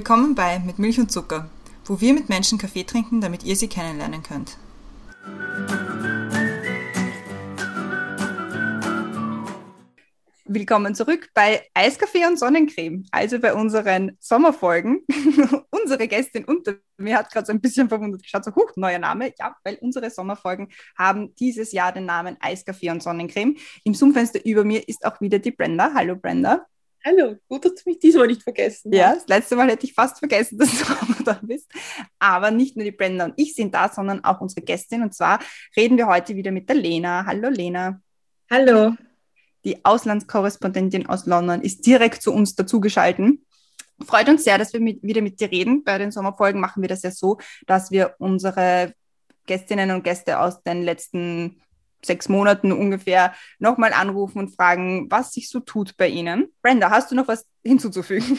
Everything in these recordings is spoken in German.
Willkommen bei Mit Milch und Zucker, wo wir mit Menschen Kaffee trinken, damit ihr sie kennenlernen könnt. Willkommen zurück bei Eiskaffee und Sonnencreme, also bei unseren Sommerfolgen. unsere Gästin unter mir hat gerade so ein bisschen verwundert geschaut, so, huch, neuer Name. Ja, weil unsere Sommerfolgen haben dieses Jahr den Namen Eiskaffee und Sonnencreme. Im Zoom-Fenster über mir ist auch wieder die Brenda. Hallo Brenda. Hallo, gut, dass du mich diesmal nicht vergessen hast. Ja, das letzte Mal hätte ich fast vergessen, dass du auch da bist. Aber nicht nur die Brenda und ich sind da, sondern auch unsere Gästin. Und zwar reden wir heute wieder mit der Lena. Hallo Lena. Hallo. Die Auslandskorrespondentin aus London ist direkt zu uns dazugeschaltet. Freut uns sehr, dass wir mit, wieder mit dir reden. Bei den Sommerfolgen machen wir das ja so, dass wir unsere Gästinnen und Gäste aus den letzten sechs Monaten ungefähr nochmal anrufen und fragen, was sich so tut bei Ihnen. Brenda, hast du noch was hinzuzufügen?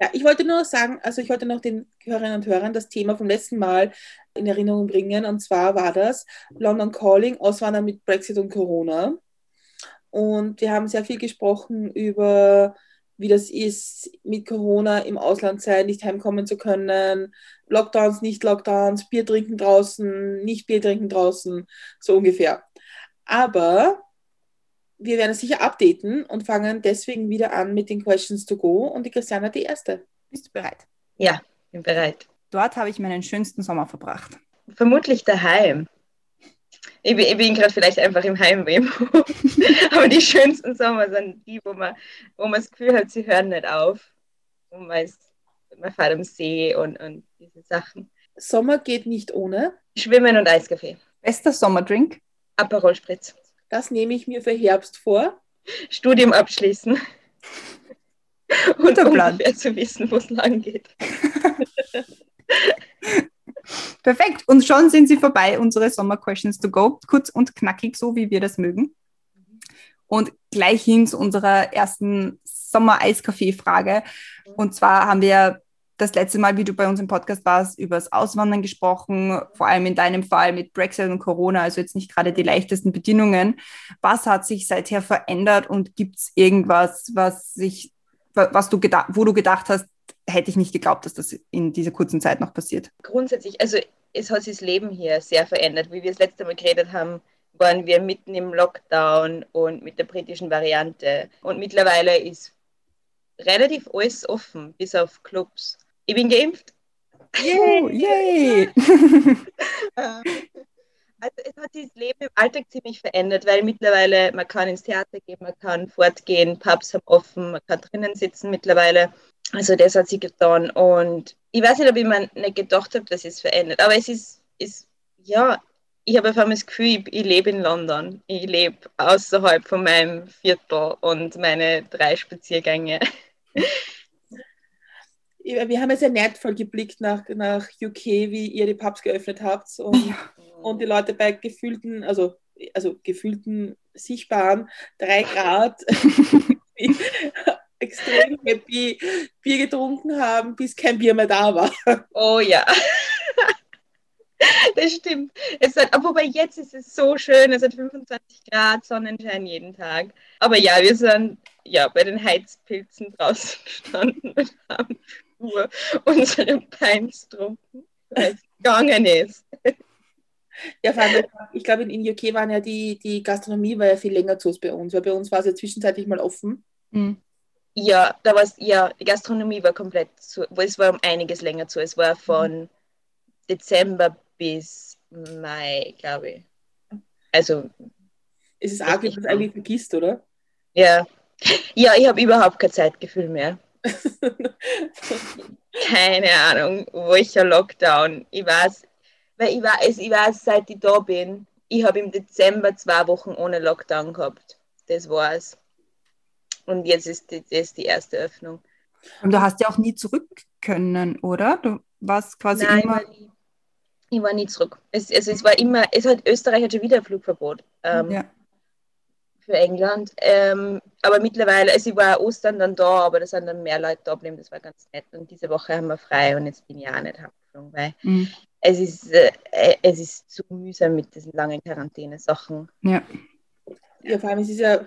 Ja, ich wollte nur sagen, also ich wollte noch den Hörerinnen und Hörern das Thema vom letzten Mal in Erinnerung bringen. Und zwar war das London Calling, Auswandern mit Brexit und Corona. Und wir haben sehr viel gesprochen über wie das ist, mit Corona im Ausland sein, nicht heimkommen zu können, Lockdowns, nicht Lockdowns, Bier trinken draußen, nicht Bier trinken draußen, so ungefähr. Aber wir werden es sicher updaten und fangen deswegen wieder an mit den Questions to go. Und die Christiane hat die erste. Bist du bereit? Ja, bin bereit. Dort habe ich meinen schönsten Sommer verbracht. Vermutlich daheim. Ich bin, bin gerade vielleicht einfach im Heimweh. Aber die schönsten Sommer sind die, wo man, wo man das Gefühl hat, sie hören nicht auf. Und man, ist, man fährt am See und, und diese Sachen. Sommer geht nicht ohne. Schwimmen und Eiskaffee. Bester Sommerdrink? Aperol Spritz. Das nehme ich mir für Herbst vor. Studium abschließen. Und Plan. ungefähr zu wissen, wo es lang geht. Perfekt. Und schon sind sie vorbei, unsere Sommer Questions to go. Kurz und knackig, so wie wir das mögen. Und gleich hin zu unserer ersten Sommer-Eiskaffee-Frage. Und zwar haben wir das letzte Mal, wie du bei uns im Podcast warst, über das Auswandern gesprochen, vor allem in deinem Fall mit Brexit und Corona, also jetzt nicht gerade die leichtesten Bedingungen. Was hat sich seither verändert und gibt es irgendwas, was sich, was du wo du gedacht hast, hätte ich nicht geglaubt, dass das in dieser kurzen Zeit noch passiert? Grundsätzlich, also es hat sich das Leben hier sehr verändert. Wie wir das letzte Mal geredet haben, waren wir mitten im Lockdown und mit der britischen Variante. Und mittlerweile ist relativ alles offen, bis auf Clubs. Ich bin geimpft. Yay! yay. Ähm, also es hat sich das Leben im Alltag ziemlich verändert, weil mittlerweile man kann ins Theater gehen, man kann fortgehen, Pubs haben offen, man kann drinnen sitzen mittlerweile. Also das hat sich getan und ich weiß nicht, ob ich mir nicht gedacht habe, dass es verändert, aber es ist, ist ja, ich habe einfach das Gefühl, ich, ich lebe in London. Ich lebe außerhalb von meinem Viertel und meine drei Spaziergänge. wir haben ja sehr neidvoll geblickt nach, nach UK, wie ihr die Pubs geöffnet habt und, ja. und die Leute bei gefühlten, also, also gefühlten sichtbaren drei Grad extrem happy Bier getrunken haben, bis kein Bier mehr da war. Oh ja. Das stimmt. Es hat, wobei jetzt ist es so schön, es hat 25 Grad Sonnenschein jeden Tag. Aber ja, wir sind ja bei den Heizpilzen draußen gestanden und haben Uhr unsere getrunken, weil es gegangen ist. Ja, vor allem, ich glaube, in UK waren ja die, die Gastronomie war ja viel länger zu als bei uns, weil bei uns war es ja zwischenzeitlich mal offen. Mhm. Ja, da war ja, die Gastronomie war komplett zu, es war um einiges länger zu. Es war von mhm. Dezember bis Mai, glaube ich. Also. Es ist arg, dass man es eigentlich vergisst, oder? Ja. Ja, ich habe überhaupt kein Zeitgefühl mehr. Keine Ahnung, welcher Lockdown. Ich weiß, weil ich weiß, ich weiß, seit ich da bin, ich habe im Dezember zwei Wochen ohne Lockdown gehabt. Das war's. Und jetzt ist die, ist die erste Öffnung. Und du hast ja auch nie zurück können, oder? Du warst quasi Nein, immer. Ich war nie, ich war nie zurück. Es, also es war immer, es hat Österreich hat schon wieder ein Flugverbot. Ähm, ja für England. Ähm, aber mittlerweile, also ich war Ostern dann da, aber da sind dann mehr Leute da geblieben, das war ganz nett. Und diese Woche haben wir frei und jetzt bin ich auch nicht heimgeflogen, weil mhm. es, ist, äh, es ist zu mühsam mit diesen langen Quarantäne-Sachen. Ja. Ja, vor allem es ist ja,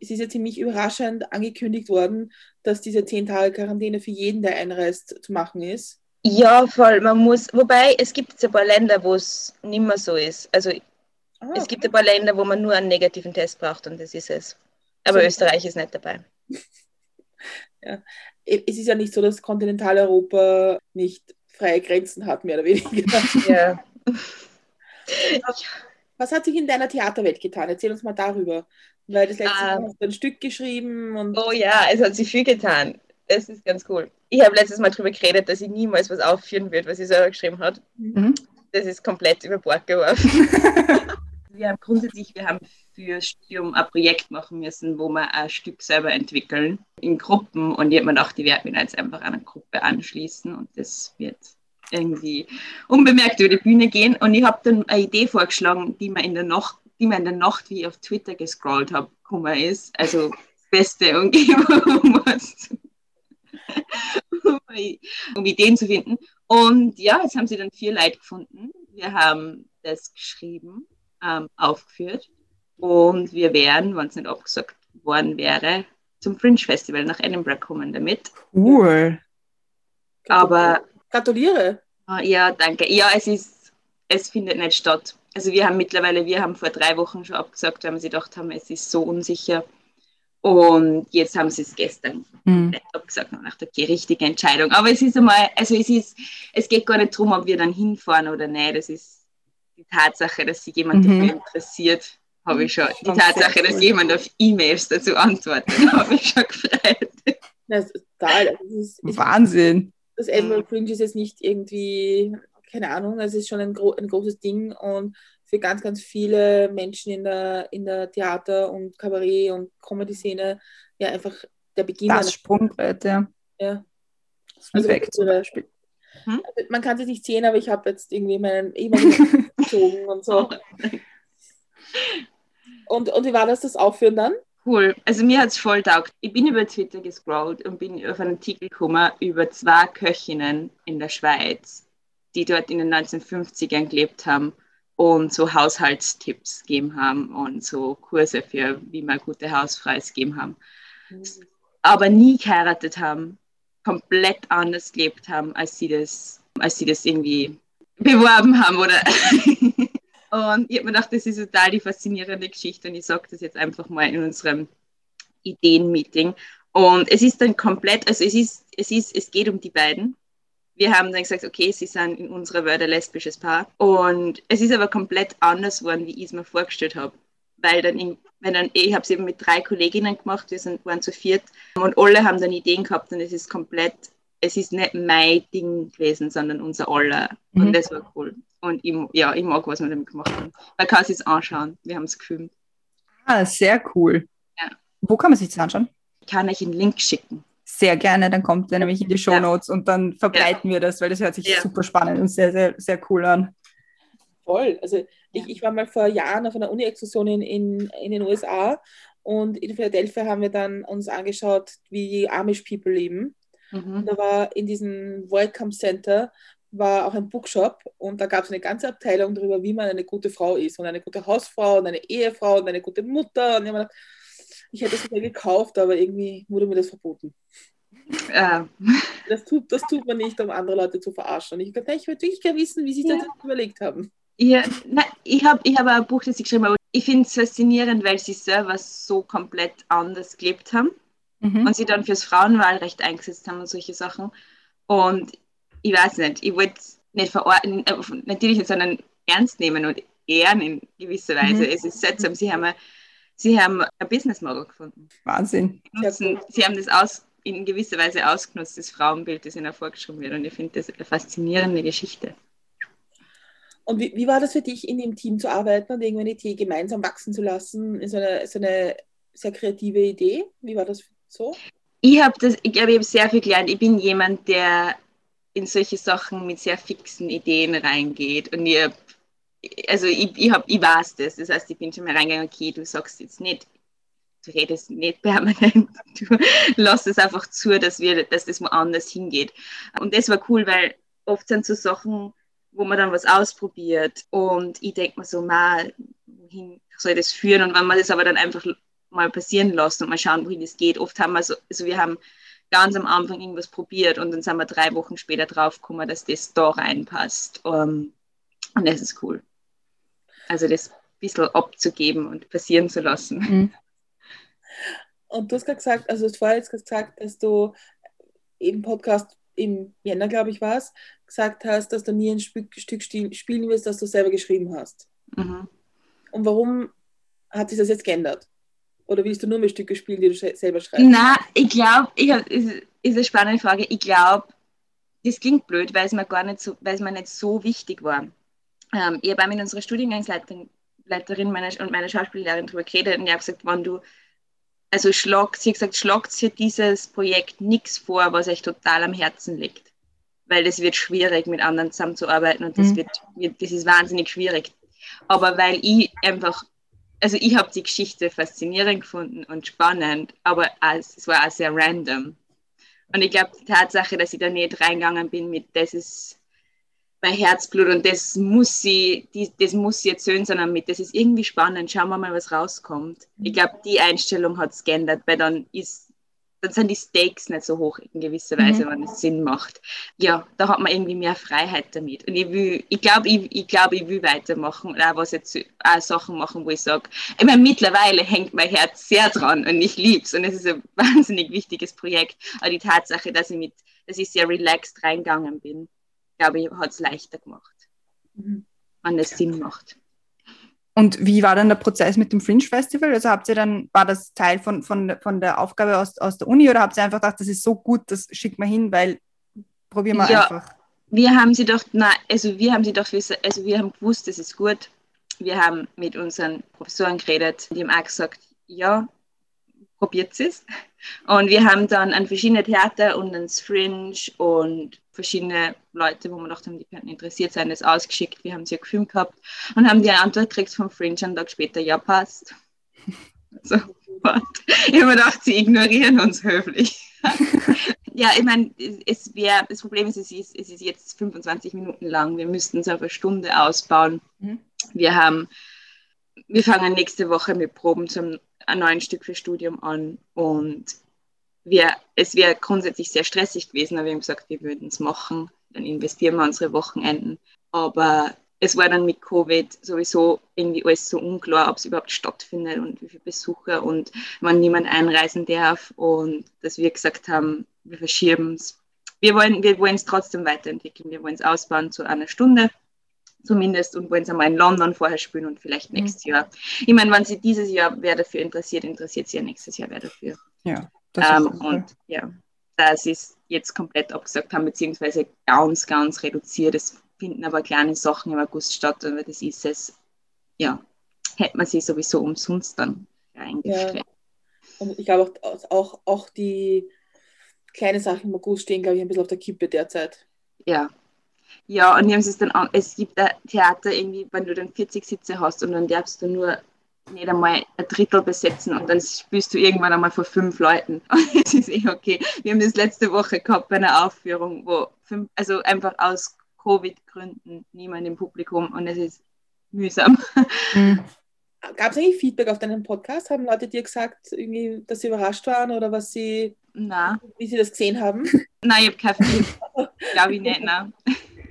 es ist ja ziemlich überraschend angekündigt worden, dass diese 10 Tage Quarantäne für jeden, der einreist, zu machen ist. Ja, voll. Man muss, wobei es gibt jetzt ein paar Länder, wo es nicht mehr so ist. Also ah, es gibt ein paar Länder, wo man nur einen negativen Test braucht und das ist es. Aber so. Österreich ist nicht dabei. ja. Es ist ja nicht so, dass Kontinentaleuropa nicht freie Grenzen hat, mehr oder weniger. Ja. Was hat sich in deiner Theaterwelt getan? Erzähl uns mal darüber. Weil das letzte Mal ah. hast du ein Stück geschrieben. Und oh ja, es hat sich viel getan. Das ist ganz cool. Ich habe letztes Mal darüber geredet, dass ich niemals was aufführen würde, was ich selber geschrieben habe. Mhm. Das ist komplett über Bord geworfen. wir haben grundsätzlich, wir haben für Studium ein Projekt machen müssen, wo wir ein Stück selber entwickeln in Gruppen. Und ich habe mir gedacht, die werden jetzt einfach einer Gruppe anschließen und das wird irgendwie unbemerkt über die Bühne gehen. Und ich habe dann eine Idee vorgeschlagen, die mir in der Nacht, die mir in der Nacht, wie ich auf Twitter gescrollt habe, gekommen ist. Also beste Umgebung, um, um Ideen zu finden. Und ja, jetzt haben sie dann vier Leute gefunden. Wir haben das geschrieben, ähm, aufgeführt und wir wären, wenn es nicht abgesagt worden wäre, zum Fringe Festival nach Edinburgh kommen damit. Cool. Aber Gratuliere. Ah, ja, danke. Ja, es ist, es findet nicht statt. Also wir haben mittlerweile, wir haben vor drei Wochen schon abgesagt, weil wir sie gedacht haben, es ist so unsicher. Und jetzt haben sie es gestern mhm. abgesagt und dachte, okay, richtige Entscheidung. Aber es ist einmal, also es ist, es geht gar nicht darum, ob wir dann hinfahren oder nicht. Das ist die Tatsache, dass sich jemand mhm. dafür interessiert, habe ich schon. Die Tatsache, cool. dass jemand auf E-Mails dazu antwortet, habe ich schon gefreut. Das ist total. Das ist, Wahnsinn das Animal Fringe ist jetzt nicht irgendwie, keine Ahnung, es ist schon ein, gro ein großes Ding und für ganz, ganz viele Menschen in der, in der Theater- und Kabarett- und Comedy-Szene ja einfach der Beginn. Das Sprungbrett, ja. Ja. Also Perfekt zum Beispiel. Hm? Also man kann es nicht sehen, aber ich habe jetzt irgendwie meinen E-Mail gezogen und so. Und, und wie war das, das Aufführen dann? Cool. Also mir hat es voll taugt. Ich bin über Twitter gescrollt und bin auf einen Artikel gekommen über zwei Köchinnen in der Schweiz, die dort in den 1950ern gelebt haben und so Haushaltstipps gegeben haben und so Kurse für, wie man gute Hausfrau gegeben haben. Mhm. Aber nie geheiratet haben, komplett anders gelebt haben, als sie das, als sie das irgendwie beworben haben oder Und ich habe mir gedacht, das ist total die faszinierende Geschichte und ich sage das jetzt einfach mal in unserem Ideenmeeting. Und es ist dann komplett, also es ist, es ist, es geht um die beiden. Wir haben dann gesagt, okay, sie sind in unserer Welt ein lesbisches Paar. Und es ist aber komplett anders geworden, wie ich es mir vorgestellt habe. Weil dann, in, wenn dann ich habe es eben mit drei Kolleginnen gemacht, wir sind, waren zu viert und alle haben dann Ideen gehabt und es ist komplett, es ist nicht mein Ding gewesen, sondern unser aller. Mhm. Und das war cool. Und ich, ja, ich mag, was wir damit gemacht haben. Man kann es sich anschauen. Wir haben es gefilmt. Ah, sehr cool. Ja. Wo kann man sich das anschauen? Ich kann euch einen Link schicken. Sehr gerne, dann kommt er nämlich in die Show Notes ja. und dann verbreiten ja. wir das, weil das hört sich ja. super spannend und sehr, sehr, sehr cool an. Voll. Also ich, ich war mal vor Jahren auf einer Uni-Exkursion in, in, in den USA und in Philadelphia haben wir dann uns angeschaut, wie die Amish People leben. Mhm. da war in diesem Welcome Center war auch ein Bookshop und da gab es eine ganze Abteilung darüber, wie man eine gute Frau ist und eine gute Hausfrau und eine Ehefrau und eine gute Mutter. Und ich, gedacht, ich hätte es mir gekauft, aber irgendwie wurde mir das verboten. Ja. Das, tut, das tut man nicht, um andere Leute zu verarschen. Und ich dachte, ich würde wirklich gerne wissen, wie sie ja. das überlegt haben. Ja, nein, ich habe ich hab ein Buch, das ich geschrieben habe. Ich finde es faszinierend, weil sie selber so komplett anders gelebt haben mhm. und sie dann fürs Frauenwahlrecht eingesetzt haben und solche Sachen. Und ich weiß nicht, ich wollte nicht verorten, äh, natürlich nicht, sondern ernst nehmen und ehren in gewisser Weise. Mhm. Es ist seltsam, sie haben, sie haben ein Business Model gefunden. Wahnsinn. Nutzen, sie haben das aus, in gewisser Weise ausgenutzt, das Frauenbild, das ihnen vorgeschrieben wird. Und ich finde das eine faszinierende Geschichte. Und wie, wie, war das für dich, in dem Team zu arbeiten und irgendwann die Idee gemeinsam wachsen zu lassen? Ist eine, so eine sehr kreative Idee. Wie war das so? Ich habe das, ich glaube, ich habe sehr viel gelernt. Ich bin jemand, der in solche Sachen mit sehr fixen Ideen reingeht. Und ich, also ich, ich, hab, ich weiß das. Das heißt, ich bin schon mal reingegangen, okay, du sagst jetzt nicht, du redest nicht permanent, du lässt es einfach zu, dass, wir, dass das woanders hingeht. Und das war cool, weil oft sind so Sachen, wo man dann was ausprobiert und ich denke mir so, mal, wohin soll das führen? Und wenn man das aber dann einfach mal passieren lassen und mal schauen, wohin es geht. Oft haben wir so, also wir haben ganz am Anfang irgendwas probiert und dann sind wir drei Wochen später draufgekommen, dass das da reinpasst. Um, ähm, und das ist cool. Also das ein bisschen abzugeben und passieren zu lassen. Mhm. Und du hast gerade gesagt, also du hast vorher jetzt gesagt, dass du im Podcast im Jänner, glaube ich, war es, gesagt hast, dass du nie ein Stück, Stück spielen wirst, das du selber geschrieben hast. Mhm. Und warum hat sich das jetzt geändert? Oder willst du nur mehr Stücke spielen, die du selber schreibst? Na, ich glaube, ich hab, ist, ist eine spannende Frage. Ich glaube, das klingt blöd, weil es mir gar nicht so, weil es mir nicht so wichtig war. Ähm, ich habe auch mit unserer Studiengangsleiterin meiner, und meiner Schauspiellehrerin darüber geredet und ich habe gesagt, wenn du, also schlagt, sie hat gesagt, schlagt für dieses Projekt nichts vor, was euch total am Herzen liegt. Weil das wird schwierig, mit anderen zusammenzuarbeiten und das, mhm. wird, wird, das ist wahnsinnig schwierig. Aber weil ich einfach also ich habe die Geschichte faszinierend gefunden und spannend, aber es war auch sehr random. Und ich glaube, die Tatsache, dass ich da nicht reingegangen bin mit, das ist mein Herzblut und das muss sie, das muss sie erzählen, sondern mit, das ist irgendwie spannend, schauen wir mal, was rauskommt. Ich glaube, die Einstellung hat es geändert, weil dann ist dann sind die Stakes nicht so hoch in gewisser Weise, mhm. wenn es Sinn macht. Ja, da hat man irgendwie mehr Freiheit damit. Und ich will, ich glaube, ich, ich, glaub, ich will weitermachen und auch was jetzt auch Sachen machen, wo ich sage, ich meine, mittlerweile hängt mein Herz sehr dran und ich liebe es und es ist ein wahnsinnig wichtiges Projekt. Aber die Tatsache, dass ich mit, dass ich sehr relaxed reingegangen bin, glaube ich, hat es leichter gemacht. Mhm. Wenn es Sinn macht. Und wie war dann der Prozess mit dem Fringe Festival? Also habt ihr dann, war das Teil von, von, von der Aufgabe aus, aus der Uni oder habt ihr einfach gedacht, das ist so gut, das schickt man hin, weil probieren wir ja, einfach? Wir haben sie doch, na, also wir haben sie doch, also wir haben gewusst, das ist gut. Wir haben mit unseren Professoren geredet, die haben auch gesagt, ja, probiert es. Und wir haben dann an verschiedene Theater und ans Fringe und verschiedene Leute, wo gedacht haben, die könnten interessiert sein, das ausgeschickt. Wir haben sie ja gefilmt gehabt und haben die Antwort gekriegt vom Fringe einen Tag später, ja, passt. so, what? Ich habe mir gedacht, sie ignorieren uns höflich. ja, ich meine, es wäre, das Problem ist, es ist, es ist jetzt 25 Minuten lang. Wir müssten es auf eine Stunde ausbauen. Mhm. Wir haben, wir fangen nächste Woche mit Proben zum ein neues Stück für Studium an und wir, es wäre grundsätzlich sehr stressig gewesen, aber wir haben gesagt, wir würden es machen, dann investieren wir unsere Wochenenden. Aber es war dann mit Covid sowieso irgendwie alles so unklar, ob es überhaupt stattfindet und wie viele Besucher und wann niemand einreisen darf und dass wir gesagt haben, wir verschieben es. Wir wollen wir es trotzdem weiterentwickeln, wir wollen es ausbauen zu einer Stunde zumindest und wollen sie mal in London vorher spielen und vielleicht mhm. nächstes Jahr. Ich meine, wenn sie dieses Jahr wer dafür interessiert, interessiert sie ja nächstes Jahr wer dafür. Ja. Ähm, und ja, das ist jetzt komplett abgesagt haben, beziehungsweise ganz, ganz reduziert. Es finden aber kleine Sachen im August statt, aber das ist es, ja, hätte man sie sowieso umsonst dann eingestellt. Ja. Und ich glaube auch, auch, auch die kleinen Sachen im August stehen, glaube ich, ein bisschen auf der Kippe derzeit. Ja, ja, und haben es dann an, es gibt ein Theater irgendwie, wenn du dann 40 Sitze hast und dann darfst du nur nicht einmal ein Drittel besetzen und dann spielst du irgendwann einmal vor fünf Leuten. Und es ist eh okay. Wir haben das letzte Woche gehabt bei einer Aufführung, wo fünf, also einfach aus Covid-Gründen niemand im Publikum und es ist mühsam. Mhm. Gab es eigentlich Feedback auf deinen Podcast? Haben Leute dir gesagt, irgendwie, dass sie überrascht waren oder was sie, na. wie sie das gesehen haben? Nein, ich habe kein Feedback. Glaube ich nicht, nein.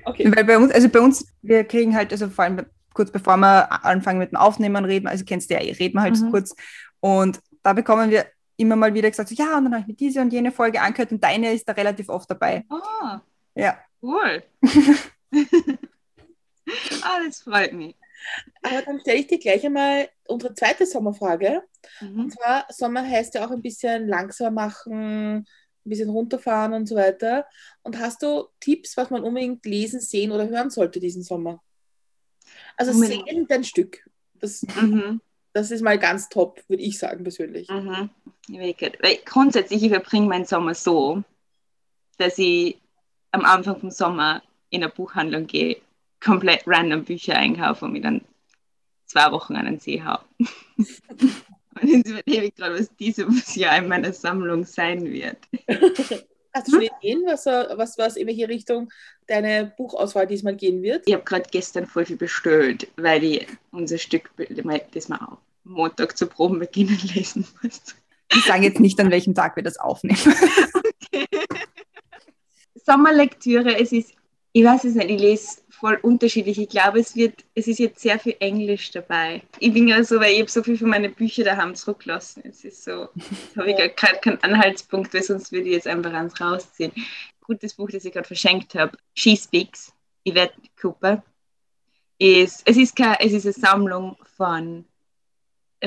Okay. Weil bei uns, also bei uns, wir kriegen halt, also vor allem kurz bevor wir anfangen mit dem Aufnehmen reden, also kennst du ja, reden wir halt mhm. so kurz. Und da bekommen wir immer mal wieder gesagt, so, ja, und dann habe ich mir diese und jene Folge angehört und deine ist da relativ oft dabei. Oh, ja. Cool. ah, das freut mich. Aber dann stelle ich dir gleich einmal unsere zweite Sommerfrage. Mhm. Und zwar, Sommer heißt ja auch ein bisschen langsamer machen, ein bisschen runterfahren und so weiter. Und hast du Tipps, was man unbedingt lesen, sehen oder hören sollte diesen Sommer? Also unbedingt. sehen dein Stück. Das, mhm. das ist mal ganz top, würde ich sagen persönlich. Mhm. Weil grundsätzlich, ich verbringe meinen Sommer so, dass ich am Anfang vom Sommer in eine Buchhandlung gehe, komplett random Bücher einkaufe und mir dann zwei Wochen an den See haue. Und jetzt überlege ich gerade, was dieses Jahr in meiner Sammlung sein wird. Hast du schon Ideen, was, was, was in welche Richtung deine Buchauswahl diesmal gehen wird? Ich habe gerade gestern voll viel bestellt, weil ich unser Stück, das wir auch Montag zu Probenbeginnen lesen musst. Ich sage jetzt nicht, an welchem Tag wir das aufnehmen. Okay. Sommerlektüre, es ist, ich weiß es nicht, ich lese voll unterschiedlich. Ich glaube, es wird, es ist jetzt sehr viel Englisch dabei. Ich bin ja so, weil ich habe so viel von meinen Büchern daheim zurückgelassen. Es ist so, habe ich gar keinen Anhaltspunkt, weil sonst würde ich jetzt einfach eins rausziehen. Gutes Buch, das ich gerade verschenkt habe, She Speaks, Yvette Cooper, ist, es ist, keine, es ist eine Sammlung von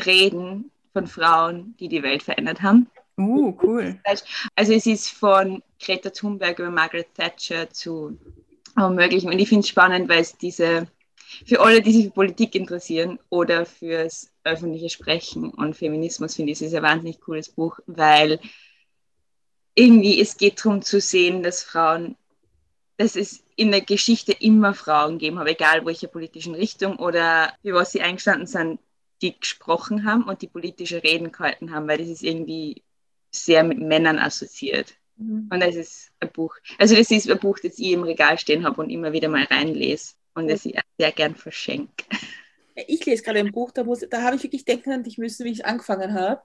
Reden von Frauen, die die Welt verändert haben. Uh, cool. Also es ist von Greta Thunberg über Margaret Thatcher zu möglichen. Und ich finde es spannend, weil es diese, für alle, die sich für Politik interessieren oder fürs öffentliche Sprechen und Feminismus, finde ich, es ist ein wahnsinnig cooles Buch, weil irgendwie es geht darum zu sehen, dass Frauen, dass es in der Geschichte immer Frauen gegeben hat, egal welche politischen Richtung oder für was sie eingestanden sind, die gesprochen haben und die politische Reden gehalten haben, weil das ist irgendwie sehr mit Männern assoziiert. Mhm. Und das ist ein Buch. Also das ist ein Buch, das ich im Regal stehen habe und immer wieder mal reinlese und das ich sehr gern verschenke. Ich lese gerade ein Buch, da, da habe ich wirklich denken an dich müssen, wie ich angefangen habe,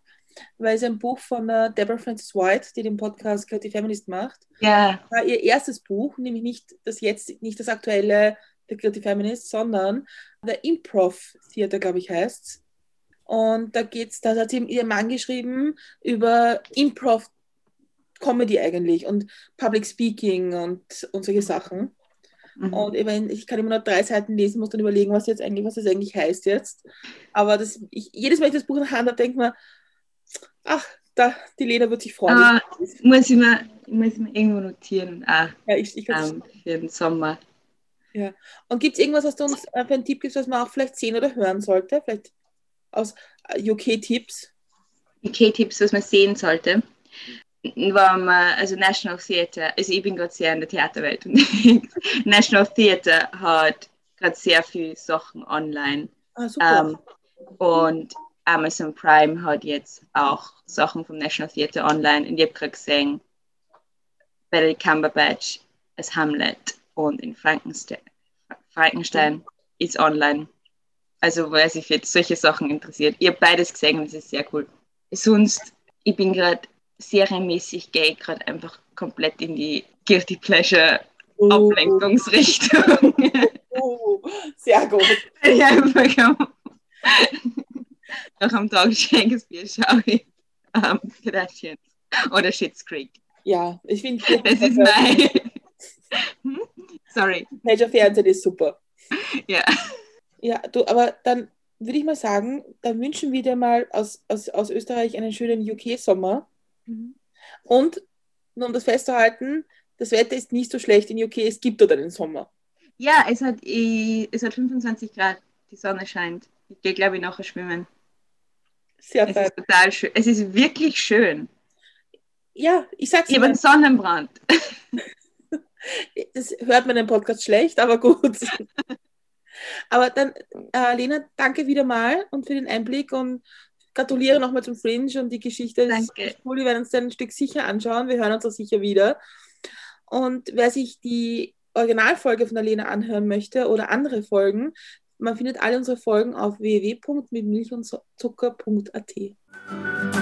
weil es ein Buch von uh, Deborah Francis White, die den Podcast Creative Feminist macht. Ja. War ihr erstes Buch, nämlich nicht das jetzt, nicht das aktuelle The Creative Feminist, sondern The Improv Theater, glaube ich, heißt es. Und da geht's, da hat sie ihr Mann geschrieben über Improv Comedy eigentlich und Public Speaking und, und solche Sachen. Mhm. Und ich, ich kann immer nur drei Seiten lesen, muss dann überlegen, was jetzt eigentlich, was das eigentlich heißt jetzt. Aber das, ich, jedes Mal, wenn ich das Buch in der Hand habe, denke ich mir, ach, da, die Lena wird sich freuen. Ah, muss, ich mir, muss ich mir irgendwo notieren. Ah, ja, ich, ich ähm, für den Sommer. Ja. Und gibt es irgendwas, was du uns äh, für einen Tipp gibst, was man auch vielleicht sehen oder hören sollte? Vielleicht aus äh, UK-Tipps? UK-Tipps, was man sehen sollte war man, also National Theatre, also ich bin gerade sehr in der Theaterwelt unterwegs. National Theatre hat gerade sehr viele Sachen online. Ah. Um, ähm, und Amazon Prime hat jetzt auch Sachen vom National Theatre online. Und ich habe gerade gesehen, Benedict Cumberbatch als Hamlet und in Frankenstein, Frankenstein ist online. Also, wer sich für solche Sachen interessiert. Ich habe beides gesehen und es ist sehr cool. Sonst, ich bin gerade serienmäßig gehe ich gerade einfach komplett in die Guilty Pleasure uh. Ablenkungsrichtung. Uh, sehr gut. ja, einfach nach am Tag Shakespeare schaue ich um, Kardashians oder Shit's Creek. Ja, ich finde das ist mein. hm? Sorry. Major Fernsehen ist super. Ja. Ja, du, aber dann würde ich mal sagen, dann wünschen wir dir mal aus, aus, aus Österreich einen schönen UK-Sommer. Mhm. Und um das festzuhalten, das Wetter ist nicht so schlecht in UK, es gibt dort einen Sommer. Ja, es hat, es hat 25 Grad, die Sonne scheint. Ich gehe, glaube ich, nachher schwimmen. Sehr es ist total schön. Es ist wirklich schön. Ja, ich sag's Ich habe einen Sonnenbrand. Das hört man im Podcast schlecht, aber gut. Aber dann, äh, Lena, danke wieder mal und für den Einblick und gratuliere nochmal zum Fringe und die Geschichte ist cool. Wir werden uns dann ein Stück sicher anschauen. Wir hören uns auch sicher wieder. Und wer sich die Originalfolge von der Lena anhören möchte oder andere Folgen, man findet alle unsere Folgen auf www.mitmilchundzucker.at.